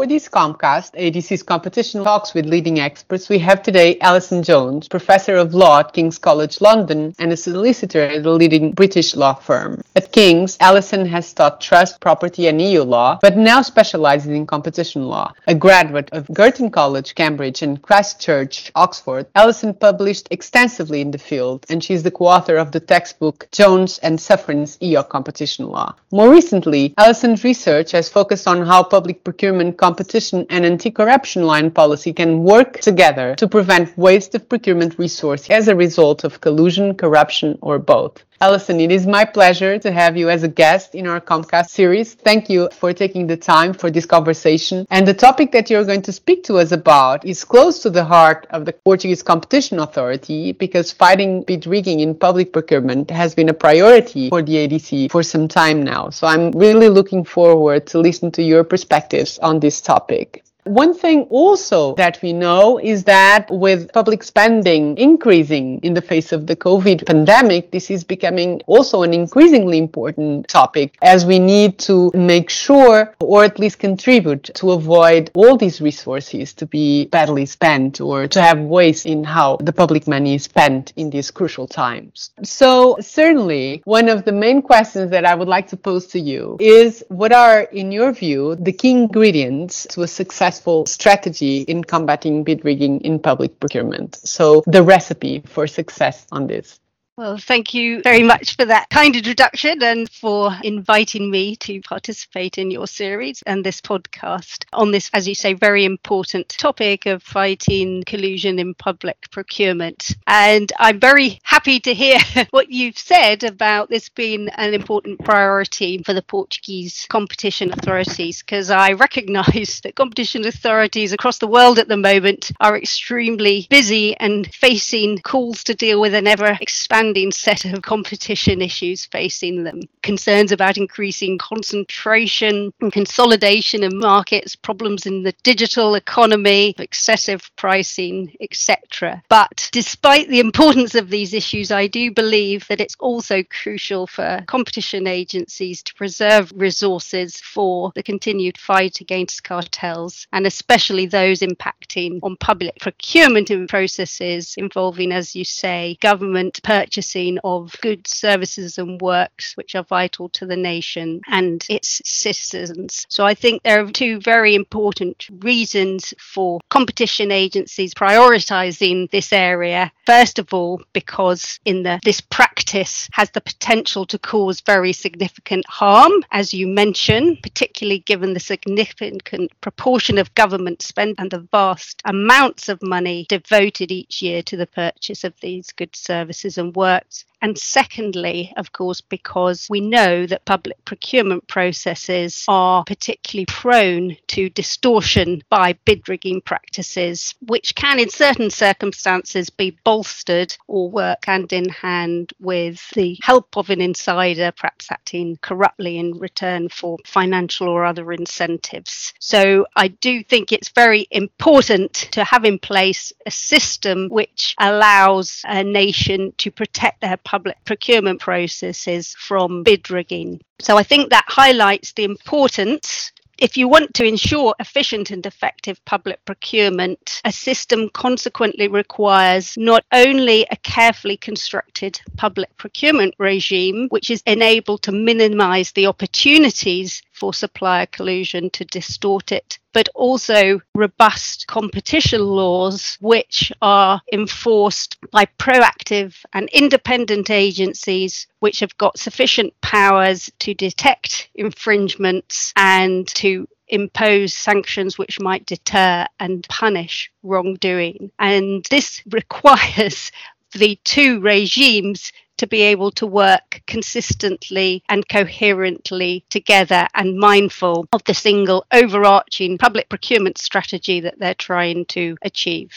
For this Compcast, ADC's competition talks with leading experts, we have today Alison Jones, professor of law at King's College London and a solicitor at a leading British law firm. At King's, Alison has taught trust, property, and EU law, but now specializes in competition law. A graduate of Girton College, Cambridge, and Christ Church, Oxford, Alison published extensively in the field, and she is the co-author of the textbook Jones and Sufrin's EU Competition Law. More recently, Alison's research has focused on how public procurement competition and anti-corruption line policy can work together to prevent waste of procurement resource as a result of collusion, corruption, or both. Alison, it is my pleasure to have you as a guest in our Compcast series. Thank you for taking the time for this conversation. And the topic that you're going to speak to us about is close to the heart of the Portuguese Competition Authority because fighting bid rigging in public procurement has been a priority for the ADC for some time now. So I'm really looking forward to listen to your perspectives on this topic. One thing also that we know is that with public spending increasing in the face of the COVID pandemic, this is becoming also an increasingly important topic as we need to make sure or at least contribute to avoid all these resources to be badly spent or to have waste in how the public money is spent in these crucial times. So certainly one of the main questions that I would like to pose to you is what are in your view the key ingredients to a successful successful strategy in combating bid rigging in public procurement. So, the recipe for success on this. Well, thank you very much for that kind introduction and for inviting me to participate in your series and this podcast on this, as you say, very important topic of fighting collusion in public procurement. And I'm very happy to hear what you've said about this being an important priority for the Portuguese competition authorities, because I recognise that competition authorities across the world at the moment are extremely busy and facing calls to deal with an ever expanding expanding set of competition issues facing them. Concerns about increasing concentration and consolidation of markets, problems in the digital economy, excessive pricing, etc. But despite the importance of these issues, I do believe that it's also crucial for competition agencies to preserve resources for the continued fight against cartels and especially those impacting on public procurement processes involving, as you say, government purchase purchasing of goods, services, and works which are vital to the nation and its citizens. So I think there are two very important reasons for competition agencies prioritizing this area. First of all, because in the this practice has the potential to cause very significant harm, as you mentioned, particularly given the significant proportion of government spend and the vast amounts of money devoted each year to the purchase of these goods, services, and works and secondly, of course, because we know that public procurement processes are particularly prone to distortion by bid rigging practices, which can, in certain circumstances, be bolstered or work hand in hand with the help of an insider, perhaps acting corruptly in return for financial or other incentives. So I do think it's very important to have in place a system which allows a nation to protect their public procurement processes from bid rigging. So I think that highlights the importance if you want to ensure efficient and effective public procurement, a system consequently requires not only a carefully constructed public procurement regime, which is enabled to minimize the opportunities for supplier collusion to distort it, but also robust competition laws which are enforced by proactive and independent agencies which have got sufficient powers to detect infringements and to impose sanctions which might deter and punish wrongdoing. And this requires the two regimes to be able to work consistently and coherently together and mindful of the single overarching public procurement strategy that they're trying to achieve.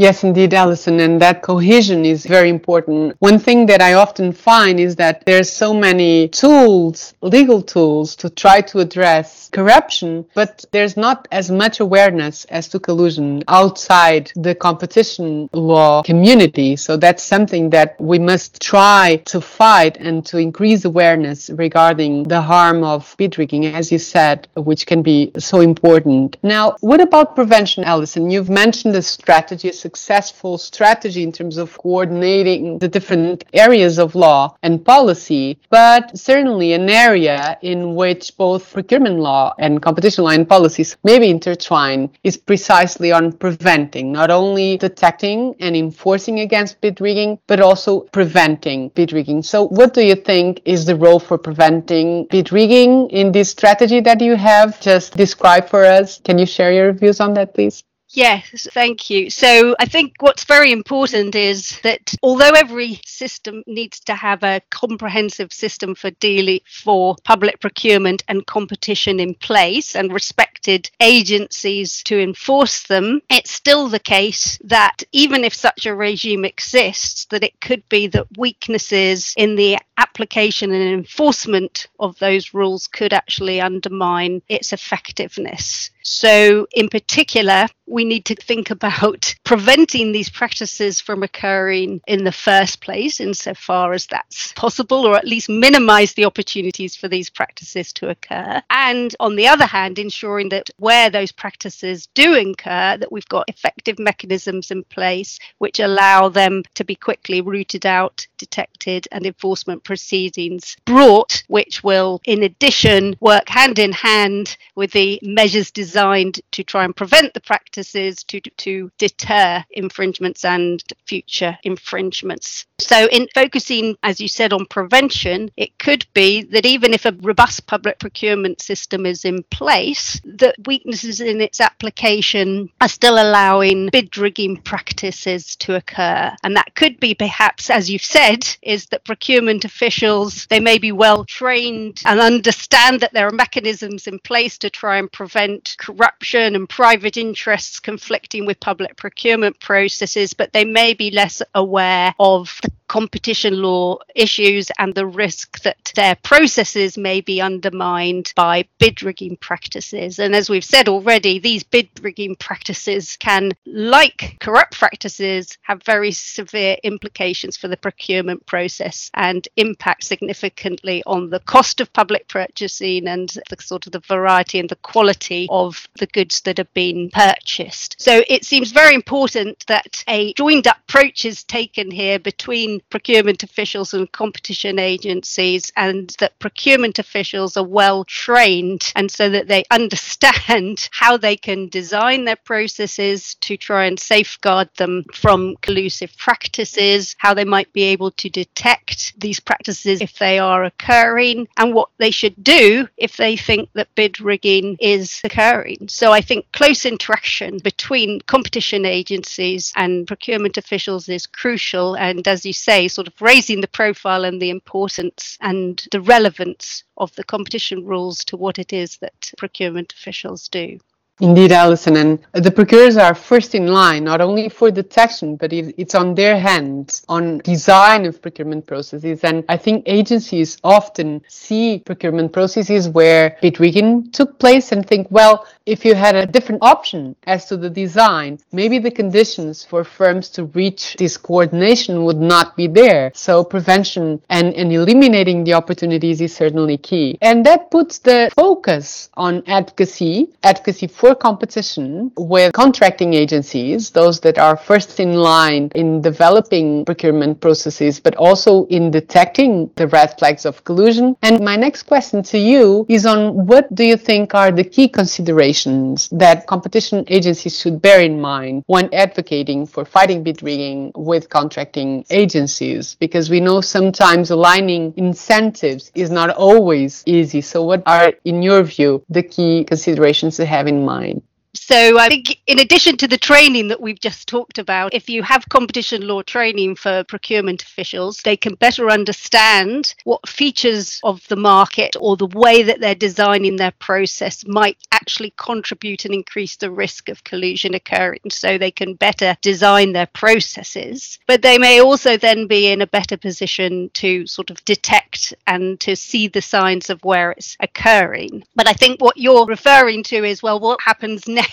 Yes, indeed, Alison, and that cohesion is very important. One thing that I often find is that there's so many tools, legal tools, to try to address corruption, but there's not as much awareness as to collusion outside the competition law community. So that's something that we must try to fight and to increase awareness regarding the harm of bid rigging, as you said, which can be so important. Now, what about prevention, Alison? You've mentioned the strategy, successful strategy in terms of coordinating the different areas of law and policy, but certainly an area in which both procurement law and competition law and policies may be intertwined is precisely on preventing, not only detecting and enforcing against bid rigging, but also preventing bid rigging. So, what do you think is the role for preventing bid rigging in this strategy that you have just described for us? Can you share your views on that, please? Yes, thank you. So I think what's very important is that although every system needs to have a comprehensive system for dealing for public procurement and competition in place and respected agencies to enforce them, it's still the case that even if such a regime exists, that it could be that weaknesses in the application and enforcement of those rules could actually undermine its effectiveness. So, in particular, we need to think about preventing these practices from occurring in the first place, insofar as that's possible, or at least minimize the opportunities for these practices to occur. And on the other hand, ensuring that where those practices do occur, that we've got effective mechanisms in place which allow them to be quickly rooted out, detected, and enforcement proceedings brought, which will, in addition, work hand in hand with the measures designed designed to try and prevent the practices to, to deter infringements and future infringements. So, in focusing, as you said, on prevention, it could be that even if a robust public procurement system is in place, that weaknesses in its application are still allowing bid rigging practices to occur. And that could be perhaps, as you've said, is that procurement officials, they may be well trained and understand that there are mechanisms in place to try and prevent corruption and private interests conflicting with public procurement processes, but they may be less aware of the competition law issues and the risk that their processes may be undermined by bid rigging practices. And as we've said already, these bid rigging practices can, like corrupt practices, have very severe implications for the procurement process and impact significantly on the cost of public purchasing and the sort of the variety and the quality of the goods that have been purchased. So it seems very important that a joined up approach is taken here between procurement officials and competition agencies and that procurement officials are well trained and so that they understand how they can design their processes to try and safeguard them from collusive practices, how they might be able to detect these practices if they are occurring, and what they should do if they think that bid rigging is occurring. So I think close interaction between competition agencies and procurement officials is crucial. And as you say, sort of raising the profile and the importance and the relevance of the competition rules to what it is that procurement officials do. Indeed, Alison, and the procurers are first in line, not only for detection, but it's on their hands on design of procurement processes. And I think agencies often see procurement processes where bid rigging took place and think, well, if you had a different option as to the design, maybe the conditions for firms to reach this coordination would not be there. So prevention and, and eliminating the opportunities is certainly key. And that puts the focus on advocacy, advocacy for for competition with contracting agencies, those that are first in line in developing procurement processes, but also in detecting the red flags of collusion. And my next question to you is on what do you think are the key considerations that competition agencies should bear in mind when advocating for fighting bid rigging with contracting agencies? Because we know sometimes aligning incentives is not always easy. So what are, in your view, the key considerations to have in mind? time so I think in addition to the training that we've just talked about, if you have competition law training for procurement officials, they can better understand what features of the market or the way that they're designing their process might actually contribute and increase the risk of collusion occurring so they can better design their processes. But they may also then be in a better position to sort of detect and to see the signs of where it's occurring. But I think what you're referring to is well, what happens next?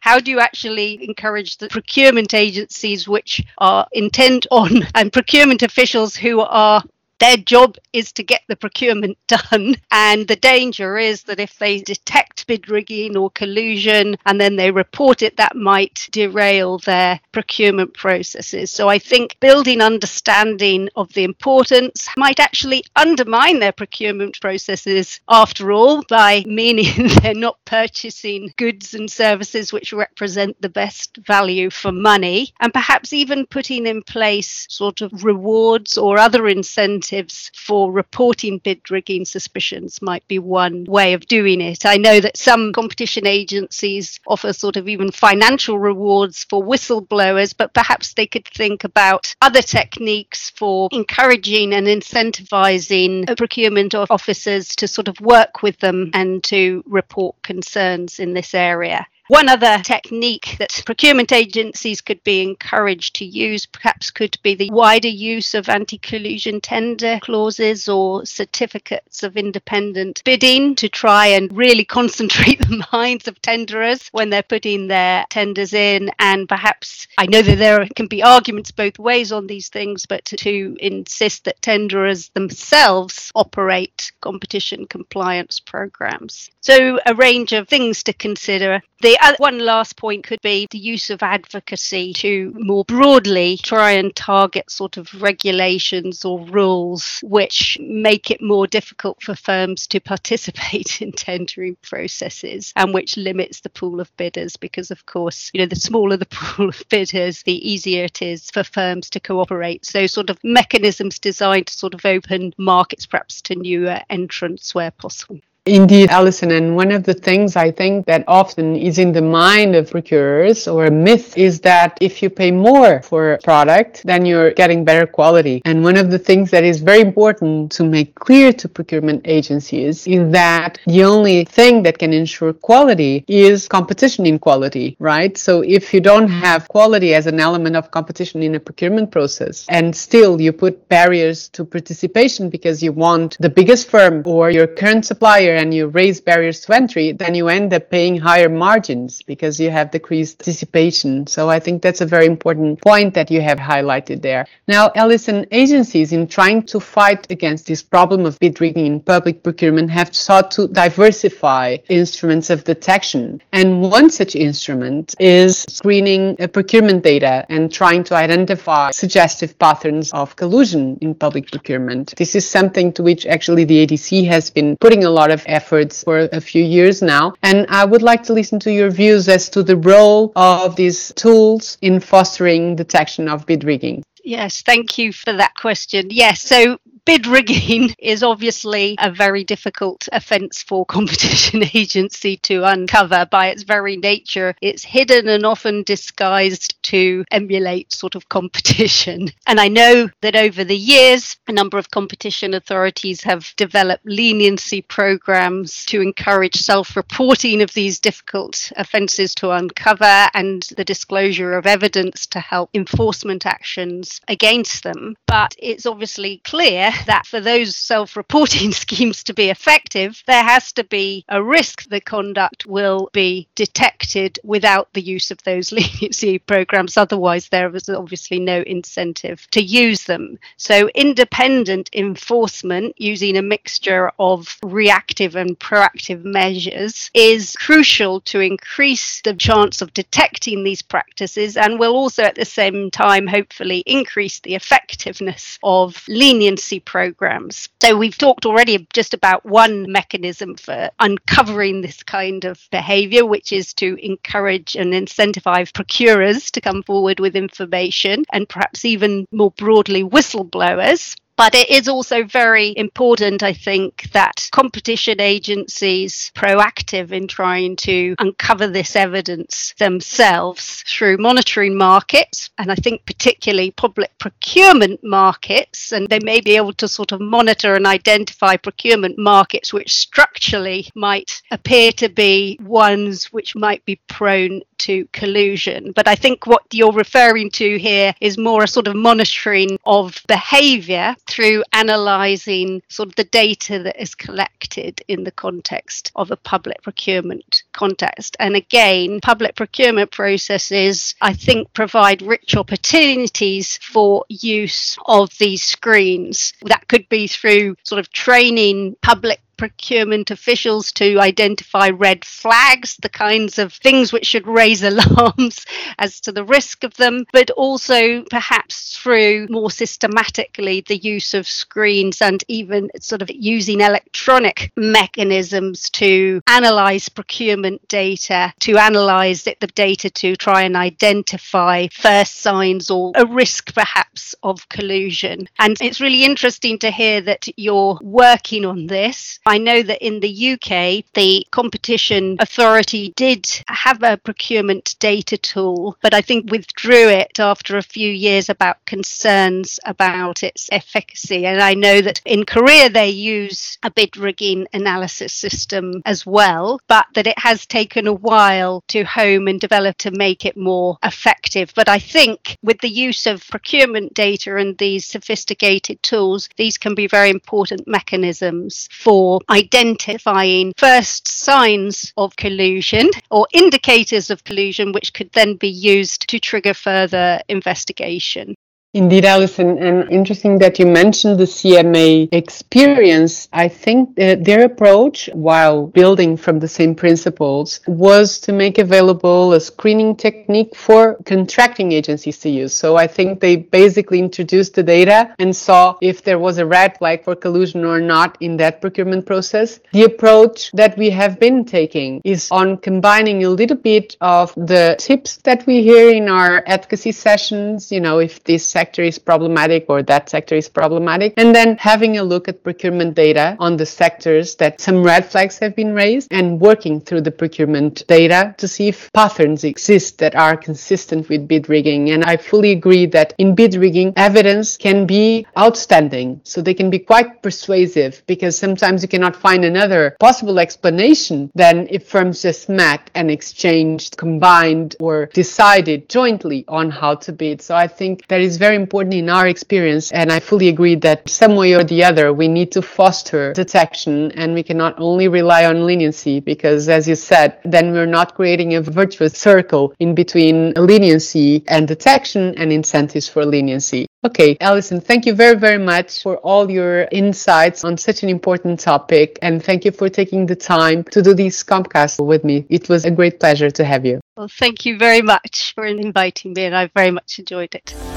How do you actually encourage the procurement agencies which are intent on and procurement officials who are their job is to get the procurement done. And the danger is that if they detect bid rigging or collusion and then they report it, that might derail their procurement processes. So I think building understanding of the importance might actually undermine their procurement processes after all by meaning they're not purchasing goods and services which represent the best value for money and perhaps even putting in place sort of rewards or other incentives incentives for reporting bid rigging suspicions might be one way of doing it. I know that some competition agencies offer sort of even financial rewards for whistleblowers, but perhaps they could think about other techniques for encouraging and incentivizing procurement officers to sort of work with them and to report concerns in this area. One other technique that procurement agencies could be encouraged to use perhaps could be the wider use of anti collusion tender clauses or certificates of independent bidding to try and really concentrate the minds of tenderers when they're putting their tenders in. And perhaps I know that there can be arguments both ways on these things, but to insist that tenderers themselves operate competition compliance programs. So, a range of things to consider. The Uh, one last point could be the use of advocacy to more broadly try and target sort of regulations or rules which make it more difficult for firms to participate in tendering processes and which limits the pool of bidders because of course you know the smaller the pool of bidders the easier it is for firms to cooperate. So sort of mechanisms designed to sort of open markets perhaps to newer entrants where possible Indeed, Alison. And one of the things I think that often is in the mind of procurers or a myth is that if you pay more for a product, then you're getting better quality. And one of the things that is very important to make clear to procurement agencies is that the only thing that can ensure quality is competition in quality, right? So if you don't have quality as an element of competition in a procurement process and still you put barriers to participation because you want the biggest firm or your current supplier and you raise barriers to entry, then you end up paying higher margins because you have decreased participation. So I think that's a very important point that you have highlighted there. Now, Alison, agencies in trying to fight against this problem of bid rigging in public procurement have sought to diversify instruments of detection. And one such instrument is screening uh, procurement data and trying to identify suggestive patterns of collusion in public procurement. This is something to which actually the ADC has been putting a lot of efforts for a few years now. And I would like to listen to your views as to the role of these tools in fostering detection of bid rigging. Yes, thank you for that question. Yes, so bid rigging is obviously a very difficult offence for competition agency to uncover by its very nature. It's hidden and often disguised to emulate sort of competition. And I know that over the years, a number of competition authorities have developed leniency programs to encourage self reporting of these difficult offences to uncover and the disclosure of evidence to help enforcement actions against them. But it's obviously clear that for those self reporting schemes to be effective, there has to be a risk the conduct will be detected without the use of those leniency programs. Otherwise, there is obviously no incentive to use them. So, independent enforcement using a mixture of reactive and proactive measures is crucial to increase the chance of detecting these practices and will also at the same time hopefully increase the effectiveness of leniency programs. So we've talked already just about one mechanism for uncovering this kind of behavior, which is to encourage and incentivize procurers to come forward with information and perhaps even more broadly whistleblowers. But it is also very important, I think, that competition agencies proactive in trying to uncover this evidence themselves through monitoring markets. And I think particularly public procurement markets, and they may be able to sort of monitor and identify procurement markets which structurally might appear to be ones which might be prone to collusion. But I think what you're referring to here is more a sort of monitoring of behavior through analysing sort of the data that is collected in the context of a public procurement context. And again, public procurement processes, I think, provide rich opportunities for use of these screens. That could be through sort of training public procurement officials to identify red flags, the kinds of things which should raise alarms as to the risk of them, but also perhaps through more systematically the use of screens and even sort of using electronic mechanisms to analyze procurement data, to analyze the data to try and identify first signs or a risk perhaps of collusion. And it's really interesting to hear that you're working on this. I know that in the UK, the competition authority did have a procurement data tool, but I think withdrew it after a few years about concerns about its efficacy. And I know that in Korea, they use a bid rigging analysis system as well, but that it has taken a while to home and develop to make it more effective. But I think with the use of procurement data and these sophisticated tools, these can be very important mechanisms for identifying first signs of collusion or indicators of collusion, which could then be used to trigger further investigation. Indeed, Alison, and interesting that you mentioned the CMA experience. I think uh, their approach, while building from the same principles, was to make available a screening technique for contracting agencies to use. So I think they basically introduced the data and saw if there was a red flag for collusion or not in that procurement process. The approach that we have been taking is on combining a little bit of the tips that we hear in our advocacy sessions, you know, if this sector is problematic or that sector is problematic. And then having a look at procurement data on the sectors that some red flags have been raised and working through the procurement data to see if patterns exist that are consistent with bid rigging. And I fully agree that in bid rigging, evidence can be outstanding. So they can be quite persuasive because sometimes you cannot find another possible explanation than if firms just met and exchanged, combined, or decided jointly on how to bid. So I think that is very very important in our experience. And I fully agree that some way or the other, we need to foster detection and we cannot only rely on leniency because, as you said, then we're not creating a virtuous circle in between leniency and detection and incentives for leniency. Okay, Alison, thank you very, very much for all your insights on such an important topic. And thank you for taking the time to do this Compcast with me. It was a great pleasure to have you. Well, thank you very much for inviting me, and I very much enjoyed it.